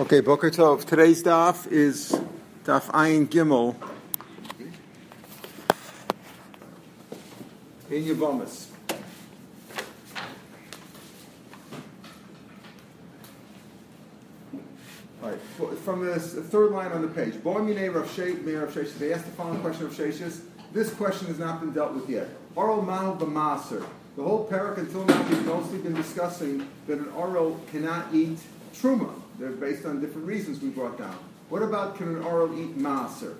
Okay, Boker Tov. Today's daf is daf Ayin Gimel in Yevamos. All right, from the third line on the page. Boimine Rav Sheshes. They asked the following question of Sheshes. This question has not been dealt with yet. Orel Mal B'Maser. The whole parak until now we've mostly been discussing that an orel cannot eat truma. They're based on different reasons we brought down. What about can an orel eat maser?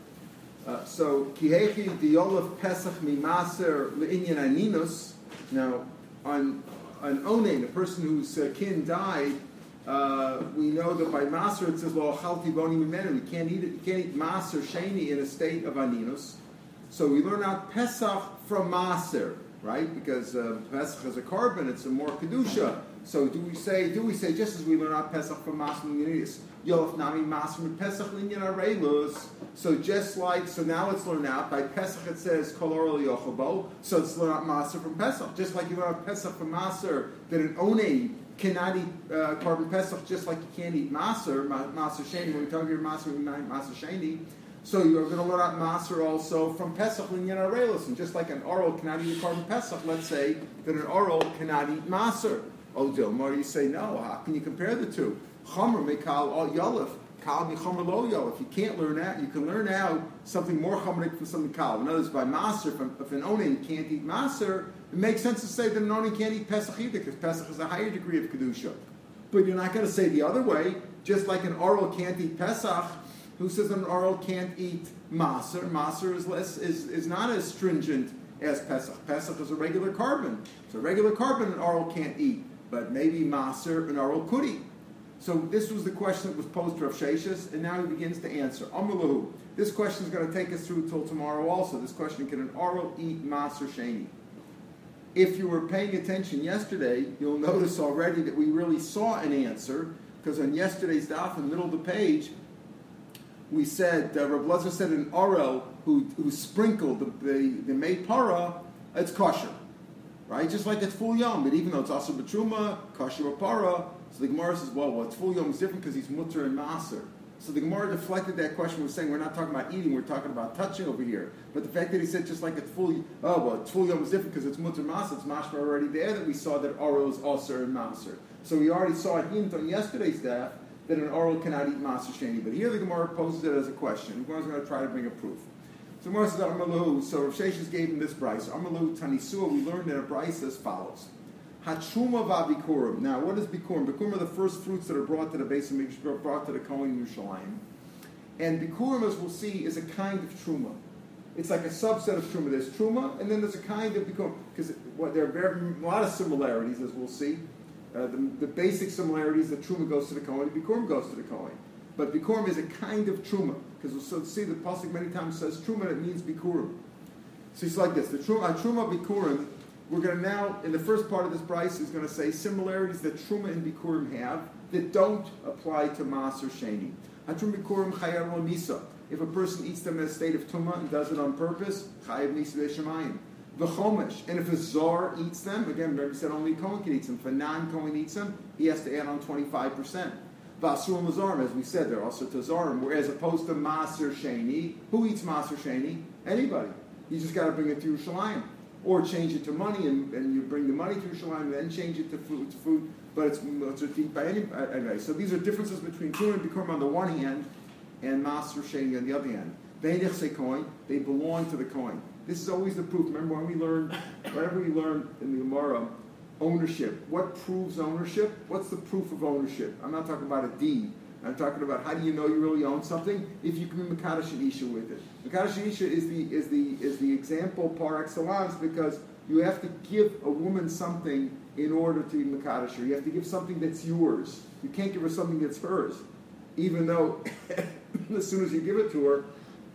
Uh, so kihechi diolav pesach mi maser leinyan aninus. Now, on an onen, a person whose uh, kin died, uh, we know that by maser it says well chalti boni mimenu. You can't eat it. You can't eat maser sheni in a state of aninus. So we learn out pesach from maser right? Because uh, Pesach is a korban. it's a more kedusha. So do we say, do we say, just as we learn out Pesach from Maslim Yunidis, Yof Nami Maslim Pesach Linyan Arelus. So just like, so now it's learned out, by Pesach it says Kolor Yochabo, so it's learned out Maser from Pesach. Just like you learn out Pesach from Maser, that an One cannot eat uh, korban Pesach just like you can't eat Maser, Maser Sheni, when we talk here Maser, we mean Maser Sheni. So you're going to learn out Maser also from Pesach Linyan Arelis. And just like an orel cannot eat korban Pesach, let's say that an orel cannot eat Maser. Oh, Dilmar, you say no. How can you compare the two? Chomer mekal al yalif. Kal chomer lo yalif. You can't learn out. You can learn out something more chomerik from something kal. In other words, by Maser, if, if an onin can't eat Maser, it makes sense to say that an onin can't eat Pesach either, because Pesach is a higher degree of Kedusha. But you're not going to say the other way. Just like an orel can't eat Pesach, who says an orel can't eat maser. Maser is less is, is not as stringent as Pesach. Pesach is a regular korban. So regular korban an orel can't eat, but maybe maser an orel could eat. So this was the question that was posed to Rav Sheshes, and now he begins to answer. Amalahu. This question is going to take us through till tomorrow also. This question, can an orel eat maser sheni? If you were paying attention yesterday, you'll notice already that we really saw an answer, because on yesterday's daf, in the middle of the page, we said, uh, Rav Lezer said an Orel who, who sprinkled the, the, the para, it's kosher. Right? Just like it's full yom, but even though it's also betruma, kosher or para, so the Gemara says, well, well, it's full yom is different because he's mutter and maser. So the Gemara deflected that question. We're saying we're not talking about eating, we're talking about touching over here. But the fact that he said just like it's full, oh well, it's full yom is different because it's mutter maser. It's mashma already there that we saw that orel is also and maser. So we already saw a hint on yesterday's daf that an orel cannot eat maser sheni. But here the Gemara poses it as a question. The Gemara is going to try to bring a proof. So Gemara says, Amalu, so Rav Sheshes gave him this Brisa. Amalu Tanisua, we learned in a Brisa as follows. Hachuma v'abikurim. Now, what is bikurim? Bikurim are the first fruits that are brought to the base of brought to the Kohen Yerushalayim. And bikurim, as we'll see, is a kind of truma. It's like a subset of truma. There's truma, and then there's a kind of bikurim because there are very, a lot of similarities, as we'll see. Uh, the, the, basic similarities that Truma goes to the Kohen, Bikurim goes to the Kohen. But Bikurim is a kind of Truma, because we'll see the Pasuk many times says Truma, it means Bikurim. So it's like this, the Truma, Truma Bikurim, we're going to now, in the first part of this Brisa, is going to say similarities that Truma and Bikurim have that don't apply to Mas or Sheni. Hatrum Bikurim Chayar Misa. If a person eats them in a state of Tuma and does it on purpose, Chayav Misa Shemayim the chomesh. And if a zar eats them, again, remember said only Cohen can eat them. If a non-Cohen eats them, he has to add on 25%. Vasur Mazarim, as we said, they're also Tazarim, whereas opposed to Maser Sheni, who eats Maser Sheni? Anybody. You just got to bring it to Yerushalayim. Or change it to money, and, and you bring the money to Yerushalayim, and then change it to food, to food but it's, eat by any, anyway. So these are differences between Turim and Bikurim on the one hand, and Maser Sheni on the other hand. They belong to the coin. This is always the proof. Remember when we learned, whatever we learned in the Gemara, ownership. What proves ownership? What's the proof of ownership? I'm not talking about a deed. I'm talking about how do you know you really own something if you can be Makadash Isha with it. Makadash Isha is the is the is the example par excellence because you have to give a woman something in order to be Makadash You have to give something that's yours. You can't give her something that's hers. Even though as soon as you give it to her,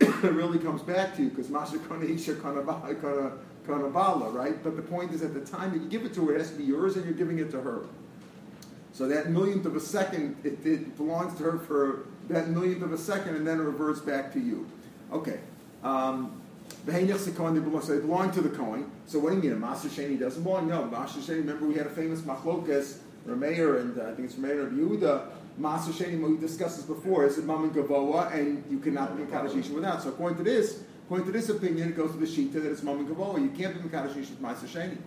it really comes back to you because Masha Kana Isha Kana Bala, right? But the point is at the time that you give it to her, it has to be yours and you're giving it to her. So that millionth of a second, it, it belongs to her for that millionth of a second and then it reverts back to you. Okay. Um, they belong, so they belong to the Kohen. So what do you mean? A Maser Sheni doesn't belong? No, Maser Sheni, remember we had a famous machlokas Rameir and uh, I think it's Rameir of Yehuda, Maser Sheni, we discussed this before, is it Mammon Gavoa, and you cannot be Mekadosh without. So according to this, according to this opinion, it goes to the Shita that it's Mammon Gavoa. You can't be Mekadosh with Maser Sheni.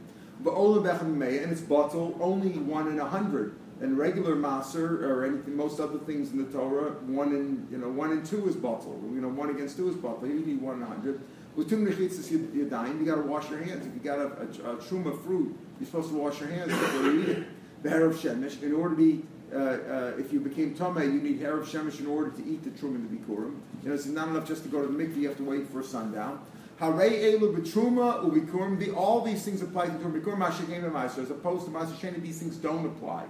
But Olam Bechem and it's batel only one in a hundred. And regular maser or anything, most other things in the Torah, one in you know one in two is batel. You know one against two is batel. You need one in a hundred. With two mechitzas yadayim, you got to wash your hands. If you got a truma fruit, you're supposed to wash your hands before you eat it. The he'erev shemesh, in order to be, uh, uh, if you became tamei, you need of shemesh in order to eat the truma in the bikurim. You know, it's not enough just to go to the mikveh; you have to wait for sundown. Harei elu b'truma ubikurim. All these things apply to truma bikurim mashikim and As opposed to masasheni, these things don't apply.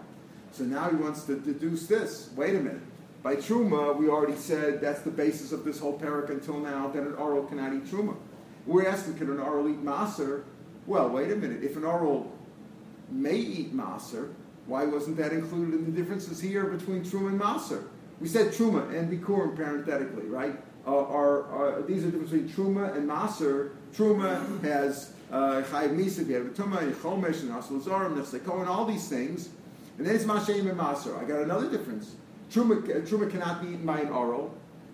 So now he wants to deduce this. Wait a minute. By truma, we already said that's the basis of this whole parak until now that an orel cannot eat truma. We're asking, can an orel eat maser? Well, wait a minute. If an orel may eat maser, why wasn't that included in the differences here between truma and maser? We said truma and bikurim parenthetically, right? Uh, are, are, these are the difference between truma and maser. Truma has uh, chayiv misa, v'yavituma, chomesh, and asal zorim, and all these things. And then it's masheim and maser. I got another difference. Truma, truma cannot be eaten by an orel,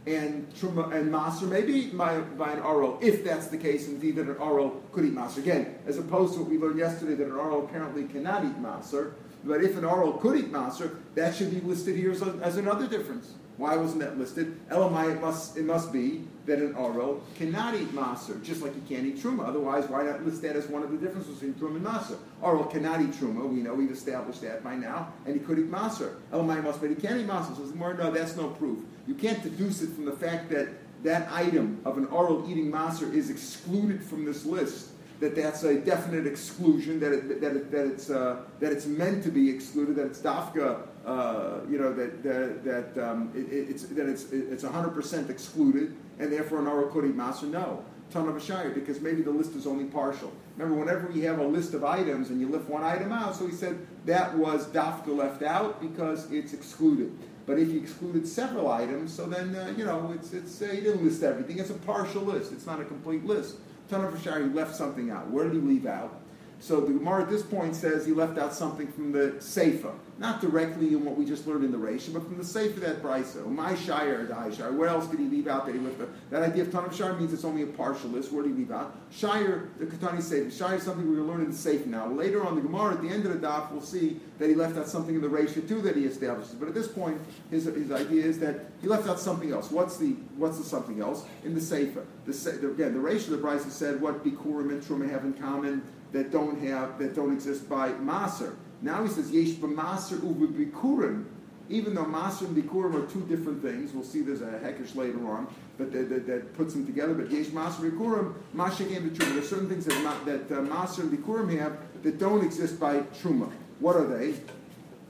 and truma and maser may be eaten by, by an orel, if that's the case, indeed, that an orel could eat maser. Again, as opposed to what we learned yesterday, that an orel apparently cannot eat maser. But if an orel could eat maser, that should be listed here as, a, as another difference. Why wasn't that listed? Elamai, it must, it must be that an orel cannot eat maser, just like he can't eat truma. Otherwise, why not list that as one of the differences between truma and maser? Orel cannot eat truma. We know we've established that by now, and he could eat maser. Elamai must, but he can't eat maser. So no, that's no proof. You can't deduce it from the fact that that item of an orel eating maser is excluded from this list that that's a definite exclusion, that, it, that, it, that, it's, uh, that it's meant to be excluded, that it's dafka uh, you know that that, that um, it, it's that it's it's 100% excluded, and therefore an orel kodi maser no ton of a shire because maybe the list is only partial. Remember, whenever we have a list of items and you lift one item out, so he said that was dafka left out because it's excluded. But if you excluded several items, so then uh, you know it's it's uh, he didn't list everything. It's a partial list. It's not a complete list. Ton of a he left something out. Where did he leave out? So the Gemara at this point says he left out something from the Seifa, not directly in what we just learned in the Reisha, but from the Seifa that Brisa. My Shire, Die Shire. What else did he leave out that he? That idea of Tanam Shire means it's only a partial list. Where did he leave out? Shire, the Katani Seifa. Shire is something we will learn in the Seifa now. Later on the Gemara, at the end of the daf, we'll see that he left out something in the Reisha too that he establishes. But at this point, his, his idea is that he left out something else. What's the what's the something else in the Seifa? The, the, again, the Reisha, the Brisa said what Bikurim and Truma have in common that don't have that don't exist by maser. Now he says yesh b'maser u'b'bikurim. Even though maser and bikurim are two different things, we'll see there's a hekesh later on, but that, that, that, puts them together. But yesh maser bikurim, mashik and truma. There's certain things that, not, that uh, maser and bikurim have that don't exist by truma. What are they?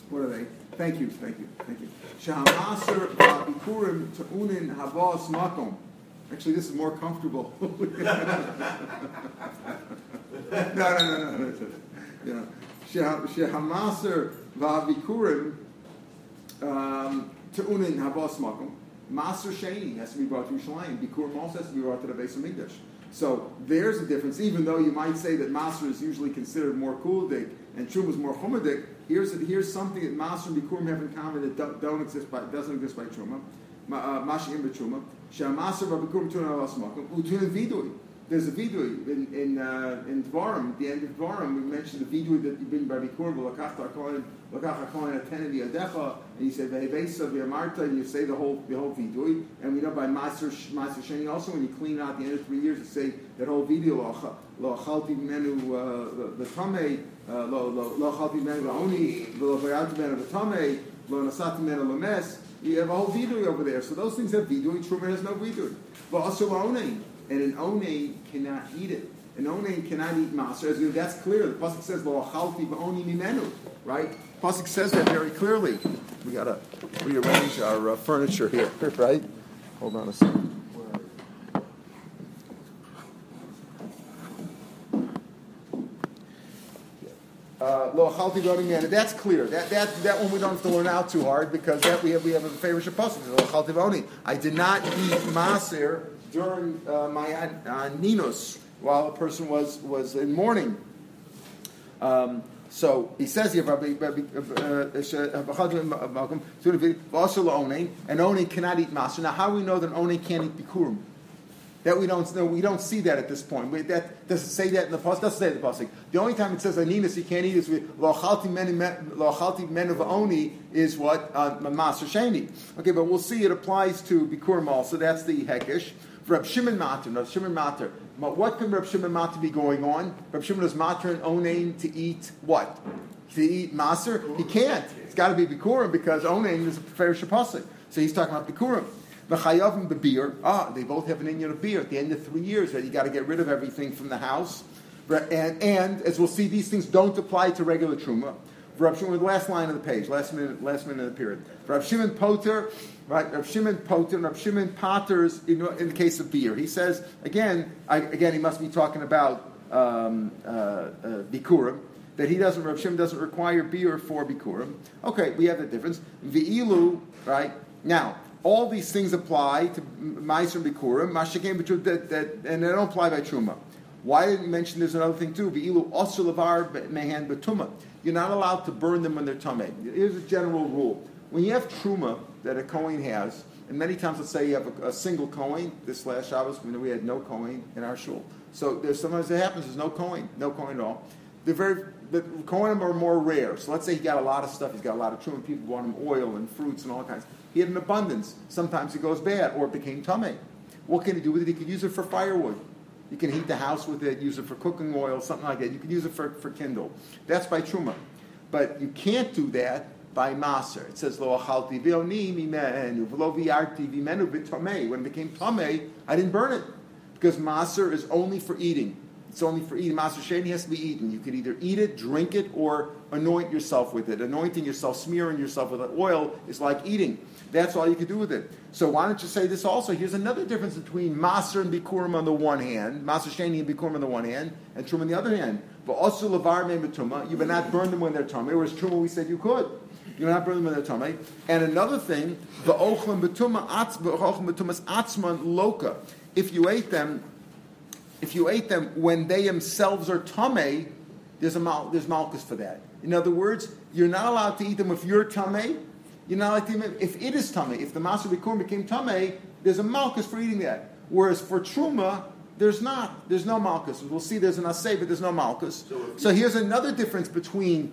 What are they? Thank you, thank you, thank you. Shahamaser bikurim ta'unin havas makom. Actually, this is more comfortable. no, no, no, no. Know, shehamaser va'avikurim um, te'unin habos makom. Maser sheni has to be brought to Yerushalayim. Bikurim also has to be brought to the Beis HaMikdash. So there's a difference. Even though you might say that Maser is usually considered more kuladik and Truma is more chumadik, here's here's something that Maser and Bikurim have in common that don't, don't exist by doesn't exist by Truma. Mashim b'Truma. Shamaser v'Bikurim tunan habos makom. Utunan vidui. There's a vidui in in uh, in Dvarim. The end of Dvarim, we mentioned the vidui that you bring by v'yadecha, and you say v'hevesa v'yamarta, and you say the whole the whole vidui. And we know by Maser Maser Sheni also, when you clean out the end of three years, you say that whole vidui lo achalti menu uh, the tame uh, lo lo achalti menu la'oni lo v'yarti menu v'tame lo nasati menu lames. You have a whole vidui over there. So those things have vidui. Truma has no vidui. But also la'onei and an one cannot eat it. An one cannot eat maser. That's clear. The pasuk says lo achalti v'oni mimenu. Right? Pasuk says that very clearly. We gotta rearrange our uh, furniture here. Right? Hold on a second. Uh, lo achalti v'oni mimenu. That's clear. That that that one we don't have to learn out too hard because that we have we have a favorite pasuk. Lo achalti v'oni. I did not eat maser during uh, my uh, ninos while a person was, was in mourning. Um, So he says here, Rabbi, Rabbi, uh, and Oni cannot eat maser. Now, how we know that Oni can't eat bikurim? That we don't know. We don't see that at this point. We, that does it say that in the pasuk? Doesn't say the pasuk. The only time it says aninas you can't eat is with lochalti men of oni is what uh, sheni. Okay, but we'll see. It applies to bikurim also. That's the hekesh. Reb Shimon Mater, Reb Shimon Mater. What can Reb Shimon Mater be going on? Reb Shimon is Mater and Onain to eat what? To eat Maser? He can't. It's got to be Bikurim because Onain is a fair Shapasik. So he's talking about Bikurim. V'chayavim beer. Ah, they both have an Indian of beer at the end of three years. That you got to get rid of everything from the house. And, and as we'll see, these things don't apply to regular truma. Rav Shimon, the last line of the page, last minute, last minute of the period. Rav Shimon Poter, right? Rav Shimon Poter, Rav Shimon Potter's in, in, the case of beer. He says again, I, again, he must be talking about um, uh, uh, bikurim. That he doesn't, Rav Shimon doesn't require beer for bikurim. Okay, we have the difference. V'ilu, right? Now, all these things apply to Meiser Bikurim, Mashakim that, that, and they don't apply by Truma. Why didn't you mention there's another thing too? V'ilu osur levar mehan betuma. You're not allowed to burn them when they're tummy. Here's a general rule. When you have truma that a Kohen has, and many times let's say you have a, a single Kohen, this last Shabbos, we, we had no Kohen in our shul. So there's sometimes it happens, there's no Kohen, no Kohen at all. They're very, the Kohen are more rare. So let's say he got a lot of stuff, he's got a lot of truma, people want him oil and fruits and all kinds. He had an abundance. Sometimes it goes bad, or it became tummy. What can he do with it? He could use it for firewood. You can heat the house with it, use it for cooking oil, something like that. You can use it for, for kindle. That's by truma. But you can't do that by maser. It says lo achalti v'oni mimenu v'lo v'yarti v'menu v'tomei. When it became tomei, I didn't burn it because maser is only for eating. It's only for eating. Maser sheni has to be eaten. You can either eat it, drink it, or anoint yourself with it. Anointing yourself, smearing yourself with oil is like eating. That's all you can do with it. So why don't you say this also? Here's another difference between Maser and Bikurim on the one hand, Maser Sheni and Bikurim on the one hand, and Trum on the other hand. But also Lavar Me you may not burn them when they're tummy, whereas Truma we said you could. You may not burn them when they're tummy. And another thing, the Ochlam Betuma Atzman Loka. If you ate them, if you ate them when they themselves are tummy, there's a mal, there's malchus for that. In other words, you're not allowed to eat them if you're tummy. You're not allowed to eat them if it is tummy. If the maser bikurim became tummy, there's a malchus for eating that. Whereas for truma, there's not. There's no malchus. We'll see. There's an asay, but there's no malchus. So, so here's another difference between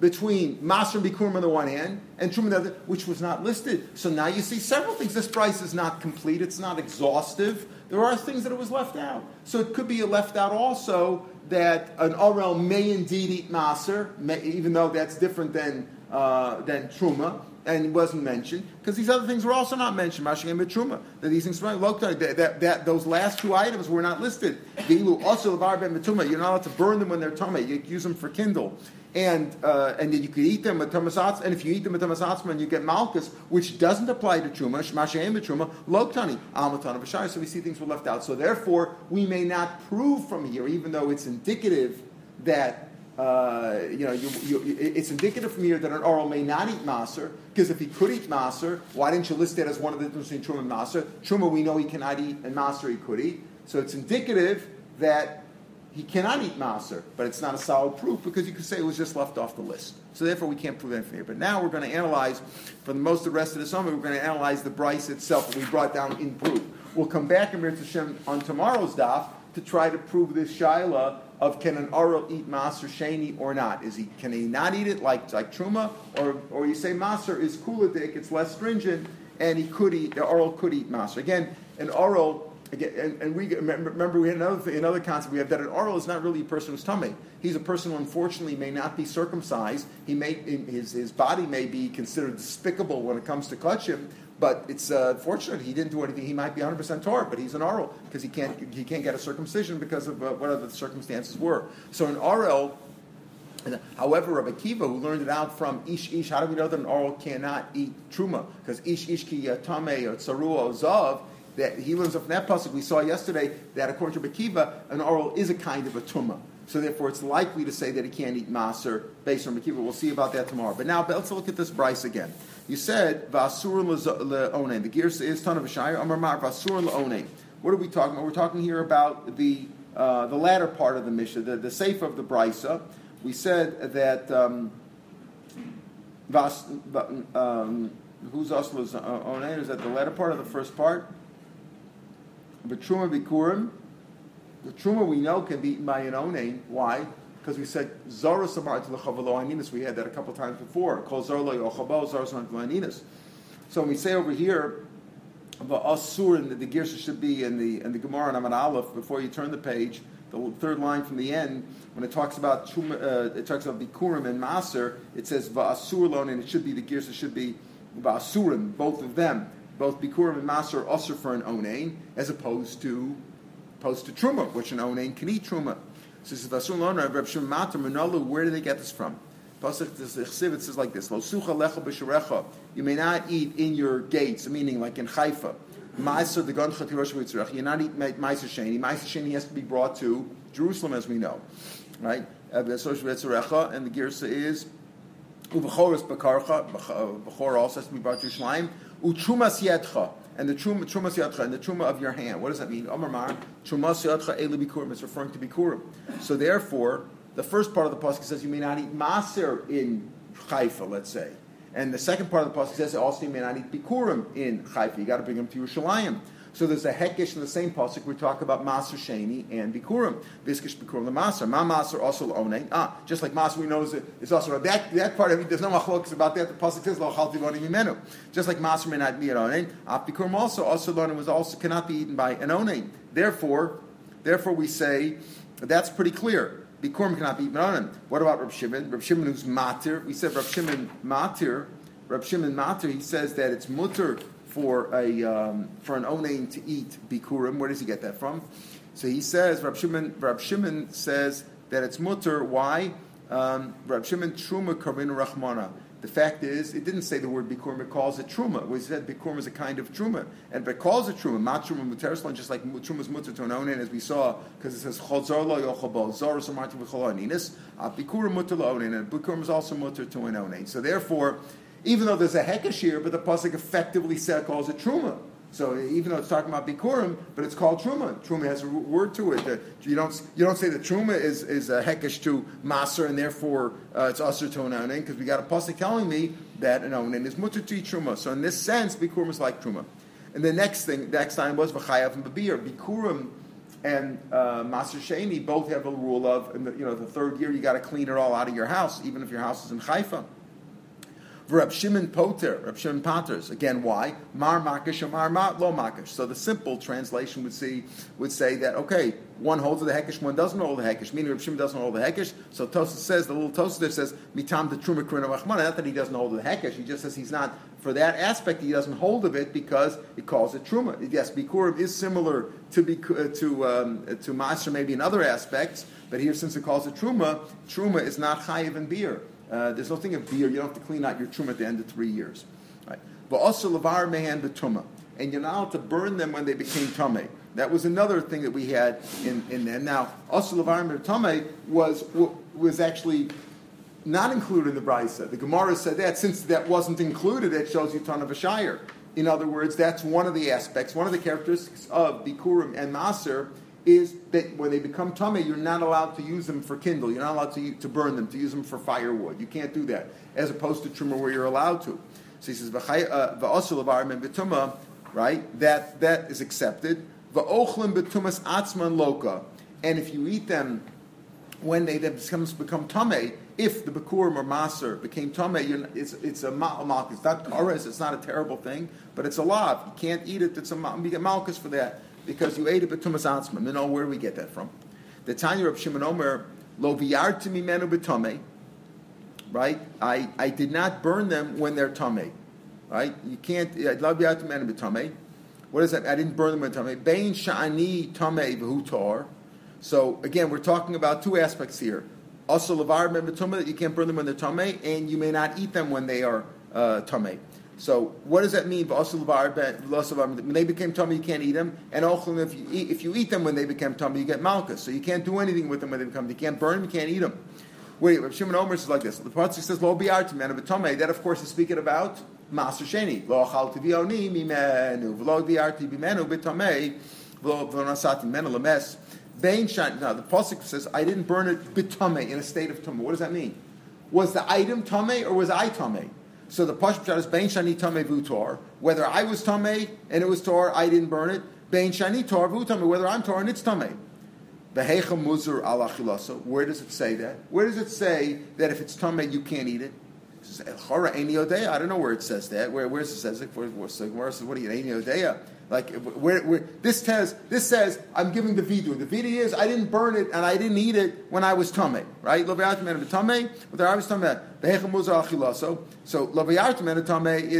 between maser bikurim on the one hand and truma on the other, which was not listed. So now you see several things. This Brisa is not complete. It's not exhaustive. There are things that it was left out. So it could be left out also that an orel may indeed eat maser, even though that's different than uh, than truma and wasn't mentioned because these other things were also not mentioned. Mashing and Truma. That these things that, that, that those last two items were not listed. also You're not allowed to burn them when they're tummy. You use them for kindle. And uh, and then you could eat them with tamasatz, and if you eat them with tamasatzman, you get malchus, which doesn't apply to truma, shmashem truma, loktani, almatana b'shai. So we see things were left out. So therefore, we may not prove from here, even though it's indicative that uh, you know, you, you, it's indicative from here that an orel may not eat maser, because if he could eat maser, why didn't you list that as one of the differences between truma and maser? Truma, we know he cannot eat, and maser he could eat. So it's indicative that he cannot eat maser, but it's not a solid proof because you could say it was just left off the list. So therefore, we can't prove anything here. But now we're going to analyze, for the most of the rest of the summer, we're going to analyze the Brisa itself that we brought down in proof. We'll come back in Hashem on tomorrow's daf to try to prove this shaila of can an orel eat maser sheni or not? Is he can he not eat it like like truma, or or you say maser is kuladik, it's less stringent, and he could eat the orel could eat maser. Again, an orel. Again, and, and we remember we had another another concept we have that an orel is not really a person who's tummy. He's a person who unfortunately may not be circumcised. He may his his body may be considered despicable when it comes to kachim, but it's uh, fortunate he didn't do anything. He might be 100% Torah, but he's an Arel because he can't, he can't get a circumcision because of uh, whatever the circumstances were. So an Arel, however, Rabbi Akiva, who learned it out from Ish Ish, how do we know that an Arel cannot eat Truma? Because Ish Ish ki Tame or Tsaru or Zav, that he learns from that pasuk we saw yesterday that according to Rabbi Akiva, an orel is a kind of a Tumah. So therefore, it's likely to say that he can't eat maser based on Mekiva. We'll see about that tomorrow. But now let's look at this Brisa again. You said vasur leone. The gear is ton of a shire. Amar mar vasur leone. What are we talking about? We're talking here about the uh, the latter part of the Mishnah, the, the safe of the Brisa. we said that um, vas, um, who's Oslo's onain? Is that the latter part of the first part? Truma bikurim. The truma we know can be eaten by an onain. Why? Because we said zara samar to chavalo We had that a couple times before. Kol zarlo yochabo zara samar So when we say over here the asur and the, the should be in the in the Gemara and Amad Aleph before you turn the page. The third line from the end, when it talks about uh, it talks about bikurim and maser, it says va'asur lon, and it should be the girsa should be va'asurim, both of them, both bikurim and maser are asur for an onain, as opposed to opposed to truma, which an onain can eat truma. So this is va'asur lon, Reb Shimon Matar, where do they get this from? Pasuk it says like this. You may not eat in your gates, meaning like in Haifa. Ma'aser the gon chatirosh v'yitzrach. You not eat ma'aser sheni. Ma'aser sheni has to be brought to Jerusalem, as we know, right? And the girsa is uvachoris bakarcha. Bechor uh, also has to be brought to Yerushalayim. Utrumas yetcha and the truma, trumas yadcha, and the truma of your hand. What does that mean? Amar mar, trumas eli bikurim. It's referring to bikurim. So therefore, the first part of the pasuk says you may not eat maser in Haifa, let's say. And the second part of the pasuk says also you may not eat bikurim in Haifa. You got to bring them to Yerushalayim. So there's a hekish in the same pasuk. We talk about maser sheni and bikurim. Biskish bikurim the maser. Ma maser also onein. Ah, just like maser we know is, is also that that part of it. There's no machlokas about that. The pasuk says lo chalti mimenu. Just like maser may not be an onein. Ah, bikurim also also lonim was also cannot be eaten by an onein. Therefore, therefore we say that's pretty clear. Bikurim cannot be eaten on. What about Rab Shimon? Rab Shimon who's matir. We said Rab Shimon matir. Rab Shimon matir. He says that it's mutter for a um, for an onain to eat bikurim. Where does he get that from? So he says Rab Shimon. Rab Shimon says that it's mutter. Why? Um, Rab Shimon truma karin rachmana. The fact is, it didn't say the word bikurim, it calls it truma. We said bikurim is a kind of truma. And if it calls it truma, mat truma muterislan, just like truma is mutter to an onen, as we saw, because it says chol lo yochabol, zor samarti v'chol oninis, bikurim mutter lo onen, and bikurim is also mutter to an onen. So therefore, even though there's a hekesh here, but the pasuk effectively said, calls it truma. So even though it's talking about bikurim, but it's called truma. Truma has a word to it. you don't you don't say that truma is is a hekesh to maser, and therefore uh, it's usher to an because we got a pasuk telling me that an is mutter to truma. So in this sense, bikurim is like truma. And the next thing, the next time was v'chayav and babir. Bikurim and uh, Maser Sheni both have a rule of, in the, you know, the third year you got to clean it all out of your house, even if your house is in Haifa. Rab Shimon Poter, Rab Shimon Paters. Again, why? Mar Makish or Mar Lo Makish. So the simple translation would see would say that okay, one holds the hekish, one doesn't hold the hekish. Meaning Rab Shimon doesn't hold the hekish. So Tosas says the little Tosas says mitam the truma krina. Not that he doesn't hold the hekish. He just says he's not for that aspect. He doesn't hold of it because he calls it truma. Yes, bikurim is similar to uh, to um, to maser maybe in other aspects, but here since it calls it truma, truma is not chayiv and beer. Uh, there's no thing of beer. You don't have to clean out your truma at the end of three years. Right? But also lavar mehan betuma, and you're not allowed to burn them when they became tame. That was another thing that we had in, in there. Now, also lavar betame was was actually not included in the brisa. The Gemara said that since that wasn't included, it shows you ton of a shire. In other words, that's one of the aspects, one of the characteristics of bikurim and maser is that when they become tummy, you're not allowed to use them for kindle. You're not allowed to, to burn them, to use them for firewood. You can't do that, as opposed to truma where you're allowed to. So he says, uh, right? That that is accepted. Atzman loka, and if you eat them when they become become tame, if the bikurim or maser became tame, it's it's a malchus. It's not kares. It's not a terrible thing, but it's a law. You can't eat it. It's a malchus for that because you ate it betumas atzma. You know where do we get that from? The Tanya of Shimon Omer lo v'yarti mimenu. Right, I, I did not burn them when they're tame. Right, you can't. I love v'yarti mimenu betame. What is that? I didn't burn them when tame. Bein sha'ani tame v'hutar. So again, we're talking about two aspects here. Also, lavar betame that you can't burn them when they're tame, and you may not eat them when they are uh, tame. So what does that mean? When they became tummy, you can't eat them. And if you eat, if you eat them when they become tummy, you get malchus. So you can't do anything with them when they become. You can't burn them. You can't eat them. Wait, Rav Shimon Omer is like this. The pasuk says lo bi'arti man of That of course is speaking about maser sheni. Lo achal tivioni mimenu v'lo bi'arti bimenu b'tamei v'lo v'nasati menu lemes Bein Shani. Now the pasuk says, "I didn't burn it bitame in a state of tumah." What does that mean? Was the item tame or was I tame? So the pashut is Bein Shani tame vutor. Whether I was tame and it was tor, I didn't burn it. Bein Shani tor vutame. Whether I'm tor and it's tame. Behecha muzur al Where does it say that? Where does it say that if it's tame you can't eat it? I don't know where it says that. Where where it says it? Where, where, where says what are you Odea? Like where, where this says this says I'm giving the vidu. The vidu is I didn't burn it and I didn't eat it when I was tame, right? So tame is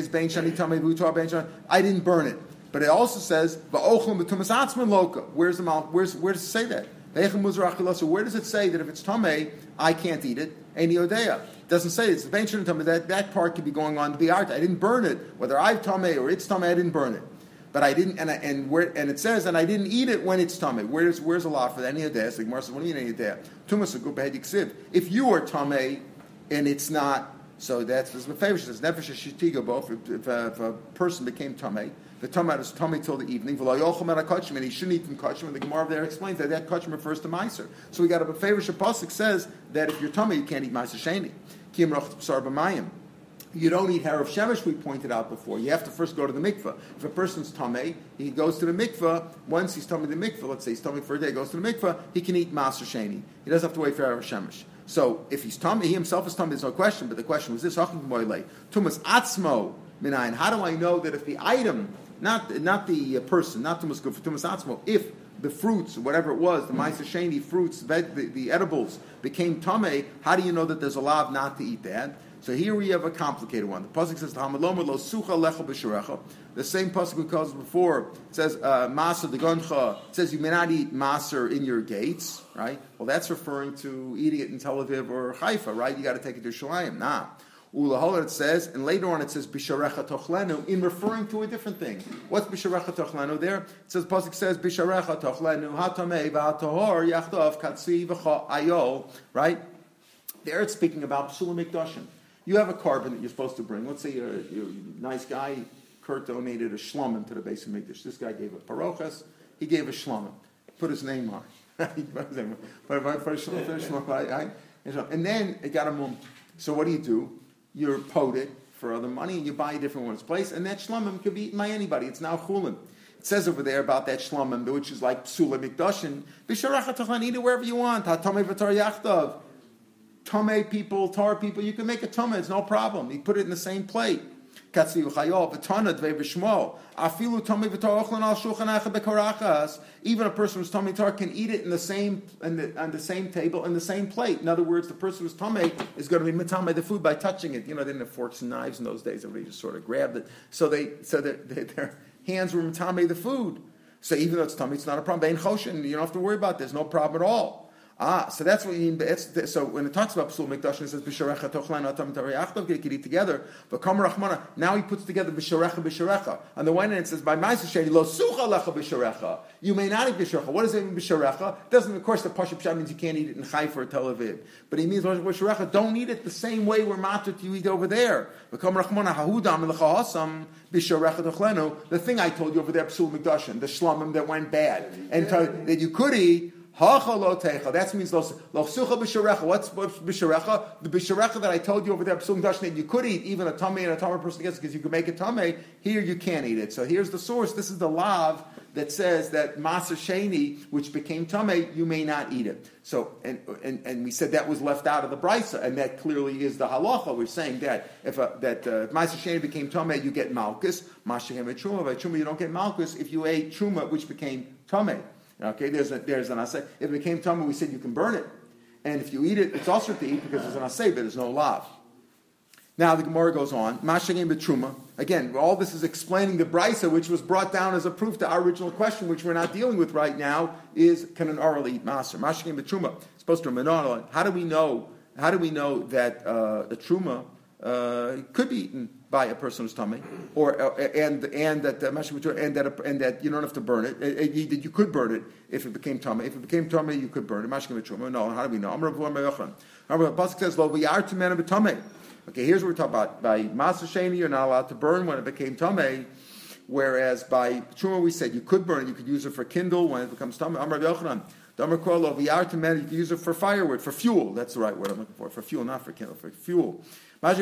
bein shani tame vutar bein shani. I didn't burn it, but it also says va'ochlim b'tumas atzman loka. Where's the mouth? Where's where does it say that? Where does it say that if it's tame, I can't eat it? Any odea doesn't say it's the bein shani tame. That that part could be going on to be art. I didn't burn it, whether I've tame or it's tame. I didn't burn it but I didn't, and I, and where and it says, and I didn't eat it when it's tummy. Where's where's a lot for that? Any of that? Like what do you mean any of that? Tumas If you are tummy and it's not, so that's the favorite. Says nefesh shitiga both. If, if, uh, a person became tummy, the tummy is tummy till the evening. And he shouldn't eat from kachim. And the Gemara there explains that that kachim refers to meiser. So we got a favorite shapasik says that if you're tummy, you can't eat meiser sheni. Kim rocht rach b'mayim. You don't eat he'erev shemesh, we pointed out before. You have to first go to the mikveh. If a person's tameh, he goes to the mikveh. Once he's tameh the mikveh, let's say he's tameh for a day, goes to the mikveh, he can eat maser sheni. He doesn't have to wait for he'erev shemesh. So if he's tameh, he himself is tameh, there's no question. But the question was this: Tumas atzmo minayin. How do I know that if the item, not not the uh, person, not tumas tumas atzmo, if the fruits, whatever it was, the ma'aser sheni fruits, the, the, edibles became tameh, how do you know that there's a law not to eat that? So here we have a complicated one. The pasuk says, "Hamaloma lo sucha lecha b'sharecha." The same pasuk we called before it says, uh, "Maser de goncha." Says you may not eat maser in your gates, right? Well, that's referring to eating it in Tel Aviv or Haifa, right? You got to take it to Shalayim. Nah. Ulahola it says, and later on it says bisharecha tochlenu in referring to a different thing. What's bisharecha tochlenu there? It says pasuk says bisharecha tochlenu hatamei v'hatahor yachdav katsi v'cha ayol. Right? There it's speaking about psulim mikdashim. You have a korban that you're supposed to bring. Let's say you're, you're a nice guy. Kurt donated a shlomim to the Beis HaMikdash. This guy gave a parochas. He gave a shlomim. Put his name on. It. And then it got a mum. So what do you do? You pot it for other money and you buy a different one's place, and that shlomim could be eaten by anybody. It's now chulin. It says over there about that shlomim, which is like psula mikdashin. Eat it wherever you want. Tome people, Tar people, you can make a Tome, it's no problem. You put it in the same plate. Even a person who's tummy tar can eat it in the same in the, on the same table in the same plate. In other words, the person who's tummy is going to be mitame the food by touching it. You know, they didn't have forks and knives in those days. Everybody just sort of grabbed it. So they so that their hands were mitame the food. So even though it's tummy, it's not a problem. You don't have to worry about. There's no problem at all. Ah, so that's what you mean. So when it talks about Psul Mikdash, it says B'sharecha Tochlan Atam Tariachtav Gekiri together. But Kamar Rachmana, now he puts together B'sharecha B'sharecha. On the one hand, it says by Ma'aseh Sheni Lo Sucha Lecha B'sharecha. You may not eat B'sharecha. What does it mean B'sharecha? Doesn't of course the Pashup Shah means you can't eat it in Haifa or Tel Aviv. But he means B'sharecha. Don't eat it the same way we're matzah you eat over there. But Kamar Rachmana Hahudam Lecha Hasam B'sharecha Tochlenu. The thing I told you over there, Psul Mikdashim, the shlomim that went bad, and that you could eat. That means. What's b'sharecha? The b'sharecha that I told you over there, dashnet, you could eat even a tummy and a tummy person gets because you could make a tummy. Here you can't eat it. So here's the source. This is the lav that says that masa sheni, which became tummy, you may not eat it. So and, and and we said that was left out of the brisa, and that clearly is the halacha. We're saying that if a, that uh, if became tummy, you get malchus. Mashem truma, by truma you don't get malchus if you ate truma, which became tummy. Okay, there's a, there's an asay. If it became tummy, we said you can burn it, and if you eat it, it's also to eat because there's an asay, but there's no lav. Now the Gemara goes on. Mashagim betruma. Again, all this is explaining the brisa, which was brought down as a proof to our original question, which we're not dealing with right now. Is can an orel eat maser? Mashagim betruma. Supposed to remain How do we know? How do we know that uh, the truma uh, could be eaten by a person who's tummy, or uh, and and that uh, and that and that you don't have to burn it. That you, you, could burn it if it became tummy. If it became tummy, you could burn it. No, how do we know? Amr Pasuk says, "Lo v'yar to men of tummy." Okay, here's what we're talking about. By Masa you're not allowed to burn when it became tummy. Whereas by truma, we said you could burn it, you could use it for kindle when it becomes tummy. Amr Yochanan, Damar Kol Lo V'yartim you could use it for firewood, for fuel. That's the right word I'm looking for. For fuel, not for kindle, for fuel. Lo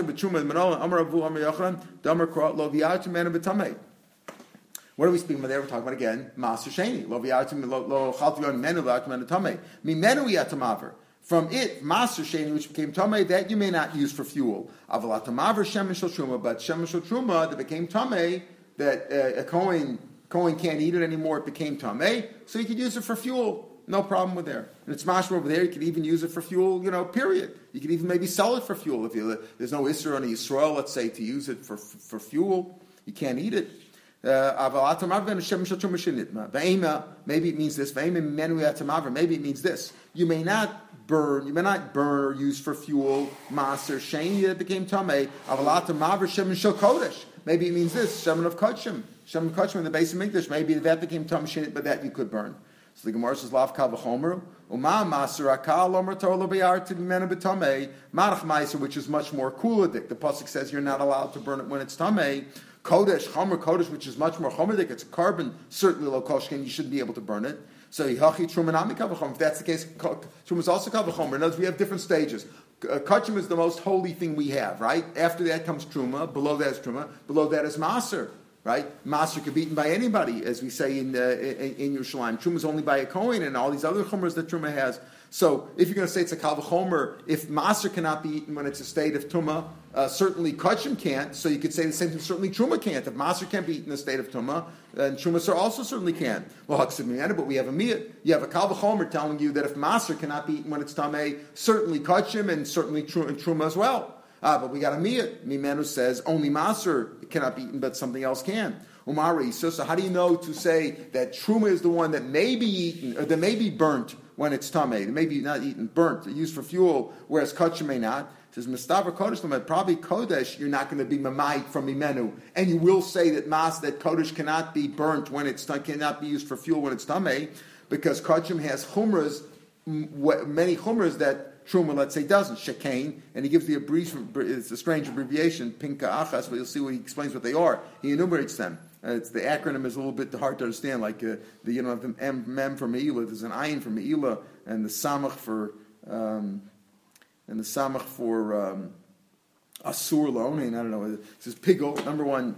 What are we speaking about there? We're talking about again Maser Sheni. Lo V'yartim Lo Menu Tamei. Yatamaver from it, Maser Sheni, which became Tomei, that you may not use for fuel. Avalatamaver Shemishal Truma, but Shemishal Truma that became Tomei, that uh, a Kohen, Kohen can't eat it anymore, it became Tomei, so you could use it for fuel. No problem with there. And it's mashma over there. You could even use it for fuel, you know, period. You could even maybe sell it for fuel. If you, there's no Isra on Yisrael, let's say, to use it for, for fuel, you can't eat it. Uh, maybe it means this. Maybe it means this. You may not burn, you may not burn or use for fuel, maser, sheni that became tameh, avalat maver shemen shel kodesh. Maybe it means this, shemen of kodshim, shemen of kodshim in the base of English. Maybe that became tameh but that you could burn. So the Gemara says, "Lav kal v'chomer uma maser akal omer torah b'yar to mena b'tamei marach meiser, which is much more kuladik. The pasuk says you're not allowed to burn it when it's tamei. Kodesh, chomer kodesh, which is much more chomerdik. It's a korban, certainly low koshkin. You shouldn't be able to burn it. So Yihachi Trumanami Kavachom. If that's the case, Truma is also Kavachom. In other words, we have different stages. Uh, Kachim is the most holy thing we have, right? After that comes Truma. Below that is Truma. Below that is Maser, right? Maser could be eaten by anybody, as we say in, uh, in, Yerushalayim. Truma is only by a Kohen and all these other Chumras that Truma has. So if you're going to say it's a Kalvachomer, if Maser cannot be eaten when it's a state of tuma, uh, certainly Kachim can't, so you could say the same thing, certainly Truma can't. If Maser can't be eaten in a state of tuma, then Trumasar also certainly can. Well, but we have a Miyat. You have a Kalvachomer telling you that if Maser cannot be eaten when it's Tameh, certainly Kachim and certainly Truma as well. Ah, but we got a Miyat. Mimenu says only Maser cannot be eaten, but something else can. Umari, so, so how do you know to say that Truma is the one that may be eaten, or that may be burnt when it's tame? It may be not eaten, burnt, used for fuel, whereas kachim may not. It says Mustafa Kodesh Lamed, probably Kodesh, you're not going to be mamait from Imenu. And you will say that Mas, that Kodesh cannot be burnt when it's cannot be used for fuel when it's tamei, because kachim has chumras, many chumras that Truma, let's say, doesn't. Shekain, and he gives the abbreviation, it's a strange abbreviation, Pinka Achas, but you'll see what he explains what they are. He enumerates them. Uh, it's the acronym is a little bit hard to understand. Like uh, the you know the M, mem for Meila, there's an ayin for Meila, and the samach for um, and the samach for um, asur loaning. I don't know. It says pigel. Number one,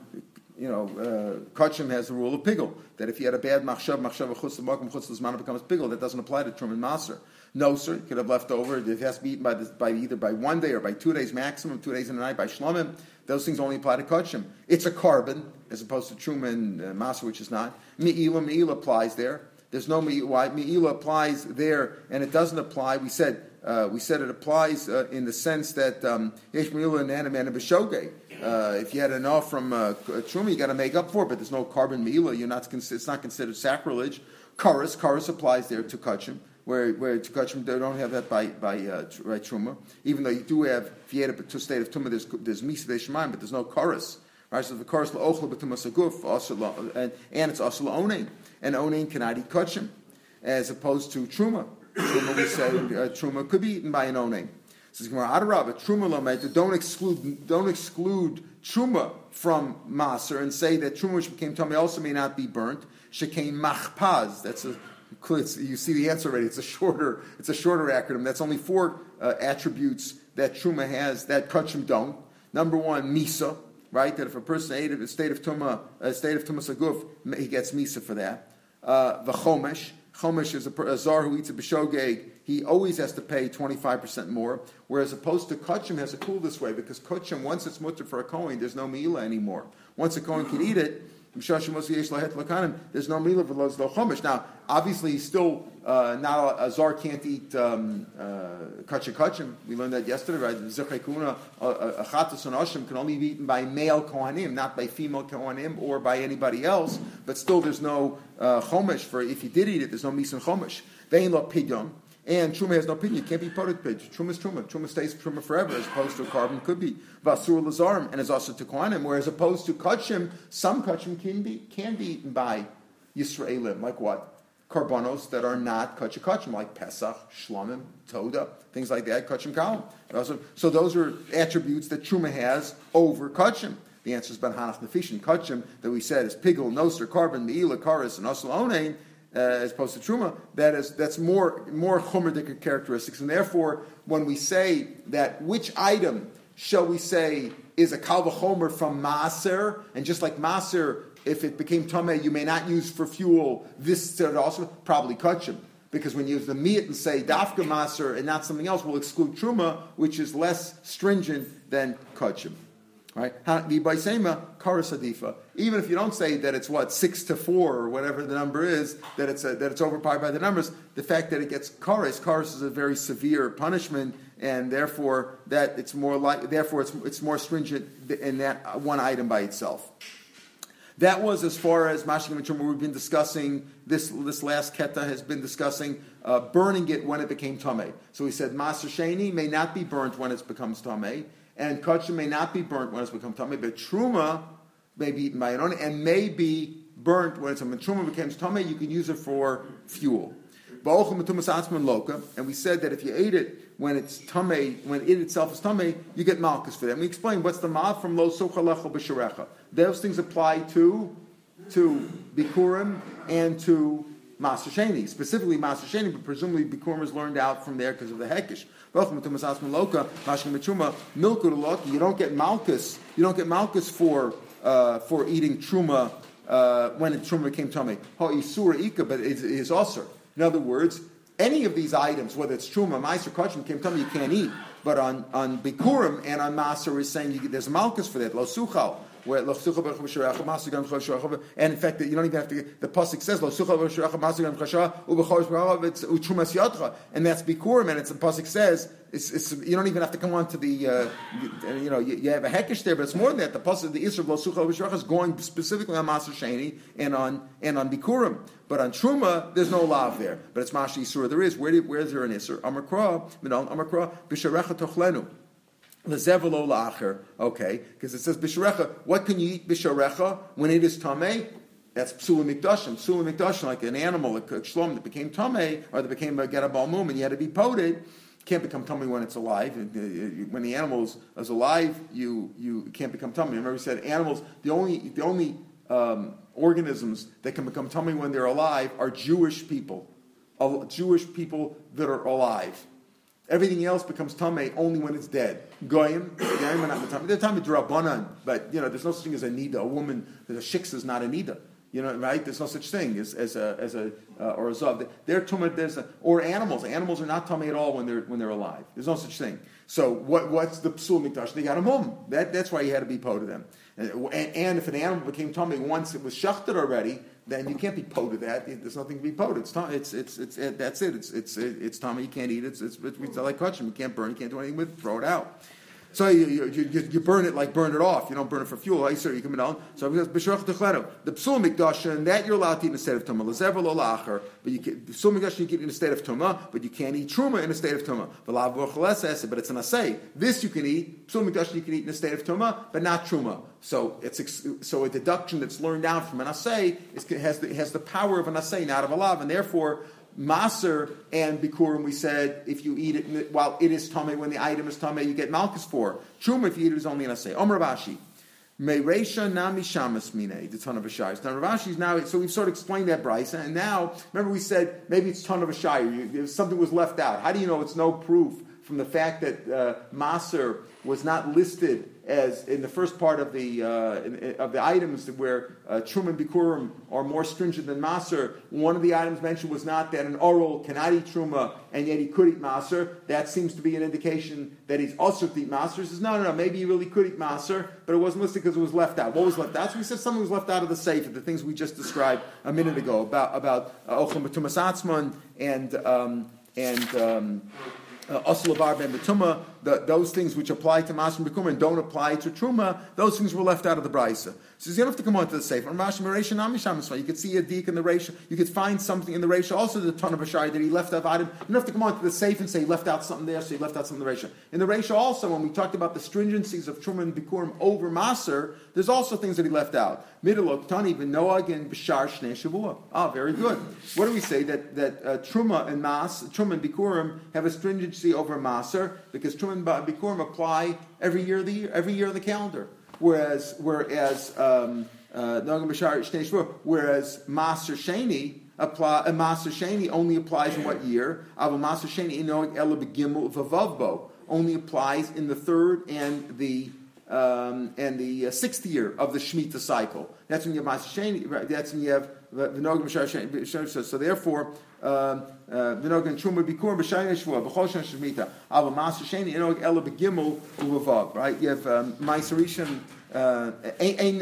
you know, uh, has the rule of pigel that if you had a bad machshav, machshav chutz makom chutz zman becomes pigel. That doesn't apply to Truman Maser. No, sir. You could have left over. It has to be eaten by, this, by either by one day or by two days maximum, two days in a night by shlomim. Those things only apply to kachim. It's a korban as opposed to truma and uh, masa, which is not. Me'ila, me'ila applies there. There's no me'ila. Applies there, and it doesn't apply. We said uh, we said it applies uh, in the sense that um, yesh me'ila and anam and uh, if you had enough from uh, truma, you got to make up for it. But there's no korban me'ila. You're not. It's not considered sacrilege. Karas, karas applies there to kachim where where they don't have that by by uh, by truma. Even though you do have if you had a state of tumah, there's there's misa but there's no chorus. Right, so the chorus laochla b'tumas aguf and and it's also onain, and onain cannot eat kachim, as opposed to truma. Truma we said uh, truma could be eaten by an onain. Says Gemara Adarab, truma lomet. Don't exclude don't exclude truma from maser and say that truma which became tummy also may not be burnt. Shekain machpaz. That's a you see the answer already. It's a shorter, it's a shorter acronym. That's only four uh, attributes that Truma has that Kachim don't. Number one, Misa, right? That if a person ate a state of Tuma, a state of Tuma Saguf, he gets Misa for that. Uh, the Chomesh. Chomesh is a, a zar who eats a b'shogeg. He always has to pay 25% more, whereas opposed to Kachim has a cool this way, because Kachim, once it's mutter for a Kohen, there's no Mila anymore. Once a Kohen can eat it, there's no mila v'lo chomish. Now, obviously, he's still uh, not a, a zar can't eat um, uh, kachim. We learned that yesterday, right? Zechekuna, a chatas and ashim can only be eaten by male kohanim, not by female kohanim or by anybody else. But still, there's no uh, chomish for if he did eat it. There's no misan chomish. Vein lo pidyon. And Truma has no opinion. It can't be product page. Truma is Truma. Truma stays Truma forever, as opposed to a korban could be. Vasur Lazarim, and is also to Kohanim, whereas opposed to Kachim, some Kachim can be, can be eaten by Yisraelim. Like what? Korbanos that are not Kachim Kachim, like Pesach, Shlomim, Toda, things like that, Kachim Kalim. So those are attributes that Truma has over Kachim. The answer is Ben Hanach Nefishin Kachim, that we said is Pigel, Noser, Korban, Meila, Karis, and Osel uh, as opposed to truma, that is that's more more chomerdik characteristics, and therefore when we say that which item shall we say is a kalvachomer from maser, and just like maser, if it became tame, you may not use for fuel. This also probably kachim. Because when you use the meat and say dafka maser and not something else, will exclude truma, which is less stringent than kachim. Right? Even if you don't say that it's what six to four or whatever the number is, that it's a, that it's overpowered by the numbers. The fact that it gets karas, karas is a very severe punishment, and therefore that it's more like therefore it's it's more stringent in that one item by itself. That was as far as Mashik and we've been discussing. This this last keta has been discussing uh, burning it when it became tame. So he said Maser Sheni may not be burnt when it becomes tame and kachim may not be burnt when it's become tummy, but truma may be eaten by an owner and may be burnt when it's a truma becomes tummy. You can use it for fuel. And we said that if you ate it when it's tame, when it itself is tame, you get malchus for that. We explained what's the ma from lo sochalecho b'sharecha. Those things apply to to bikurim and to Maser Sheni, specifically Maser Sheni, but presumably Bikurim is learned out from there because of the Hekish. You don't get Malchus. You don't get Malchus for uh, for eating truma uh, when it, truma became tummy. but it is also. In other words, any of these items, whether it's truma, meiser, kachim, came tummy, you can't eat. But on on bikurim and on maser is saying you, there's malchus for that. Lo suchal where and in fact you don't even have to the pasuk says it's and that's bikurim and it's the pasuk says it's, it's, you don't even have to come on to the uh, you, you, know you, you, have a hekesh there but it's more than that the pasuk the Isra of Losucha is going specifically on Maser Sheni and on and on bikurim but on Truma, there's no lav there. But it's Mashi. There is. Where, where is there an Isur? Amakra, Amakra, Bisharecha Tochlenu. Okay, because it says bisharecha. What can you eat bisharecha when it is tamei? That's psula mikdashim. Psula mikdashim, like an animal, a shlom that became tamei or that became a gerabal mum, and you had to be poted. Can't become tummy when it's alive. When the animal is alive, you you can't become tummy. Remember, we said animals. The only the only um, organisms that can become tummy when they're alive are Jewish people, Jewish people that are alive. Everything else becomes tame only when it's dead. Goyim, goyim are not tame. They're tame drabanan, but you know, there's no such thing as a nida. A woman, a shiksa is not a nida. You know, right? There's no such thing as, as a as a uh, or a zav. They're tumah. There's a, or animals. Animals are not tummy at all when they're when they're alive. There's no such thing. So what what's the psul mikdash? They got a mum. That that's why you had to be po to them. And, if an animal became tummy once it was shachted already, then you can't be po to that. There's nothing to be po to. It's, it's, it's, it's, it, that's it. It's, it's, it's tummy. You can't eat it. It's, it's, it's, it's like kachim. You can't burn. You can't do anything with it. Throw it out. So you, you, you, burn it like burn it off. You don't burn it for fuel. I say you come down. So b'shorach techleru, the psul mikdash, and that you're allowed to eat in a state of tumah. Lezever lo but you can psul mikdash you can eat in a state of tumah, but you can't eat truma in a state of tumah. But it's an assay. This you can eat. Psul mikdash you can eat in a state of tumah, but not truma. So it's so a deduction that's learned out from an assay is, has the, has the power of an assay, not of a lav, and therefore Maser and Bikurim, we said if you eat it while it is Tame, when the item is Tame, you get Malchus for. Truma, if you eat it, is only an assay. Omer Rashi. Meresha nami shamas mine, the ton of a shire. Now Rav Ashi's now, so we've sort of explained that brisa, and now remember we said maybe it's ton of a shire. Something was left out. How do you know it's no proof from the fact that uh, Maser was not listed as in the first part of the uh, in, of the items where uh, Truman Bikurim are more stringent than Maser. One of the items mentioned was not that an oral cannot eat Truma and yet he could eat Maser. That seems to be an indication that he's also to eat Maser. He says, no, no, no, maybe he really could eat Maser, but it wasn't listed because it was left out. What was left out? So we said something was left out of the safe, the things we just described a minute ago about about uh, Ochel Batumas and um, and um, Uh, Osulavar ben Betuma, those things which apply to Bekum and don't apply to Truma, those things were left out of the Brisa. So you don't have to come on to the Sefer. You could see a deek in the ratio. You could find something in the ratio. Also, the ton of Ashari that he left out item. You don't have to come on to the safe and say he left out something there, so he left out something in the ratio. In the ratio, also, when we talked about the stringencies of Truma and Bikurim over Maser, there's also things that he left out. Middle Tani, Benoag, and Bashar Shnei Shavua. Ah, very good. What do we say? That, that uh, Truma and Mas, Truma and Bikurim have a stringency over Maser because Truma and Bikurim apply every year of the year, every year of the calendar. Whereas, whereas, um, uh, whereas Maser Sheni apply a Maser Sheni only applies in what year? Aval Maser Sheni Inog Ela Begimel Vavavbo only applies in the third and the um, and the uh, sixth year of the Shemitah cycle. That's when you have Maser Sheni. That's when you have the Nog So therefore, um, uh, V'nogan Truma Bikur B'Shayna Shvua B'Chol Shan Shemitah Ava Maser Sheni Inog Ela Begimel Uvavav. Right? You have um, Ma'aserishan. Uh,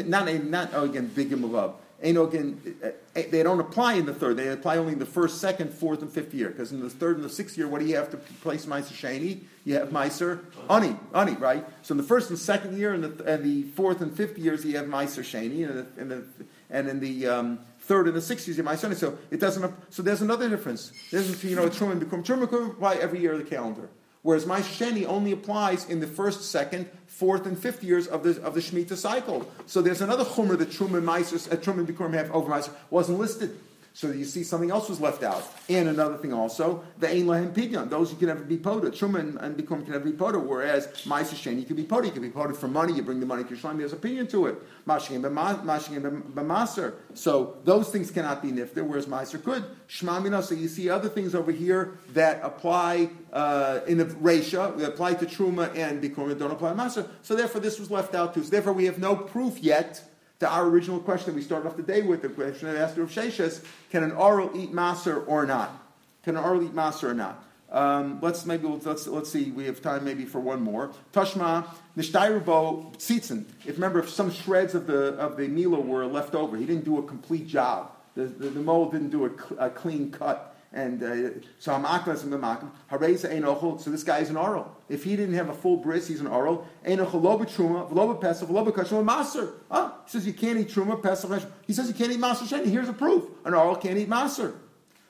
not not oh, again Begimel uh, they don't apply in the third. They apply only in the first, second, fourth, and fifth year. Because in the third and the sixth year, what do you have to place Meiser Shani? You have Meiser Ani, Ani, right? So in the first and second year, and the, and the fourth and fifth years, you have Meiser Shani, and, and, the, and in the um, third and the sixth years, you have Meiser So it doesn't. So there's another difference. There's you know Truman become Truman could apply every year of the calendar. Whereas my Sheni only applies in the first, second, fourth, and fifth years of the of the Shemitah cycle. So there's another chumrah that Truman Meiser, uh, Truman Bikurim have over Meiser wasn't listed. So you see something else was left out. And another thing also, the Ein Lahem Pidyon, those who can never be poda. Truma and, Bikum can never be poda, whereas Maisa you can be poda. You can be poda for money, you bring the money to Yerushalayim, there's a opinion to it. Mashing B'maser. So those things cannot be nifter, whereas Meiser could. Shmamina, so you see other things over here that apply uh, in the Resha, that apply to Truma and Bikum, don't apply to Maser. So therefore this was left out too. So therefore we have no proof yet to our original question we started off the day with, the question I asked of Sheshes, can an oral eat maser or not? Can an oral eat maser or not? Um, let's maybe let's let's see. We have time maybe for one more. Tashma nishtayrubo tzitzin. If remember, if some shreds of the of the milo were left over, he didn't do a complete job. The the, the mold didn't do a, a clean cut. And uh, so I'm aklas and makim. Hareza ein ochel. So this guy is an oral. If he didn't have a full bris, he's an oral. Ein ochel lo b'truma, lo b'pesach, lo b'kashim, maser. Ah, he says you can't eat truma, pesach. He says you can't eat maser sheni. Here's a proof. An oral can't eat maser.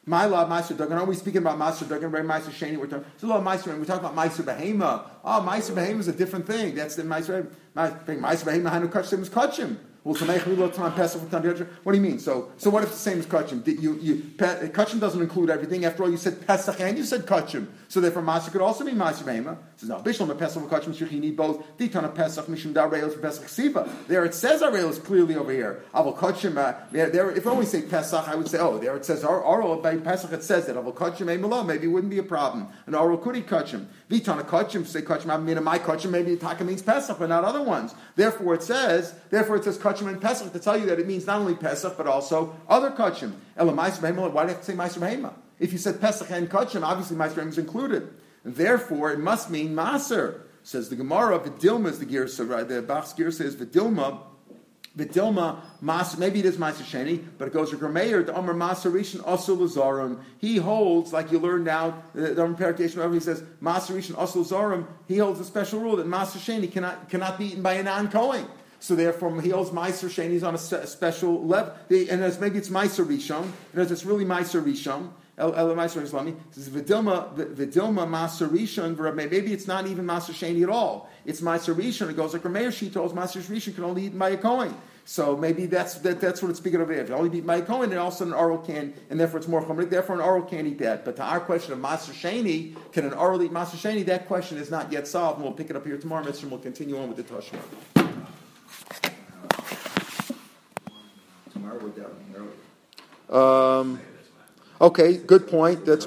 My love, Meister Duggan. Are we speaking about Meister Duggan? Very Meister Shani. We're talking. Lot of Meister. We're talking about Meister Behema. Oh, Meister Behema is a different thing. That's the Meister. Meister Behema. Hanu Kachim is Kachim. What do you mean? So, so what if the same as kachim? You, you, kachim doesn't include everything. After all, you said pesach and you said kachim. So therefore, maser could also be maser behema. Says no. Bishlam pesach and kachim shich. You need both. Ditana pesach mishum da pesach siva. There it says reils clearly over here. Aval kachim. Uh, there, if I only say pesach, I would say oh, there it says oral by pesach. It says that aval kachim emelo. Maybe it wouldn't be a problem. An could eat kachim. Vitana kachim say kachim. I mean, my kachim maybe taka means pesach, but not other ones. Therefore, it says. Therefore, it says kachim and pesach to tell you that it means not only Pesach, but also other Kachim. Ela Meiser Behema, why do you have to say Behema? If you said Pesach and Kachim, obviously Behema is included. Therefore, it must mean Maser. Says the Gemara, Vidilma is the Girsa, right? The Bach's Girsa is Vidilma. Vidilma, mas, maybe it is Sheni, but it goes to Grameyer, the Amr Maser Rishon Asul. He holds, like you learned now, the Amr Parakation, he says, Maser Rishon Asul he holds a special rule that Sheni cannot, cannot be eaten by a non Kohen. So therefore, he holds Meiser Sheni on a special level, and as maybe it's Meiser Rishon, and as it's really Meiser Rishon. El Meiser Islami says Vidilma Vidilma Maser Rishon. Maybe it's not even Maser Sheni at all. It's Meiser Rishon. It goes like Rameir. She tells Maser Rishon can only eat by a Kohen. So maybe that's that, that's what it's speaking of. If you only eat by a Kohen, then also an oral can, and therefore it's more chumrik. Therefore, an oral can't eat that. But to our question of Maser Sheni, can an oral eat Maser Sheni? That question is not yet solved, and we'll pick it up here tomorrow, Mr. And we'll continue on with the Tashma. Tomorrow we're down early. Um, okay, good point. That's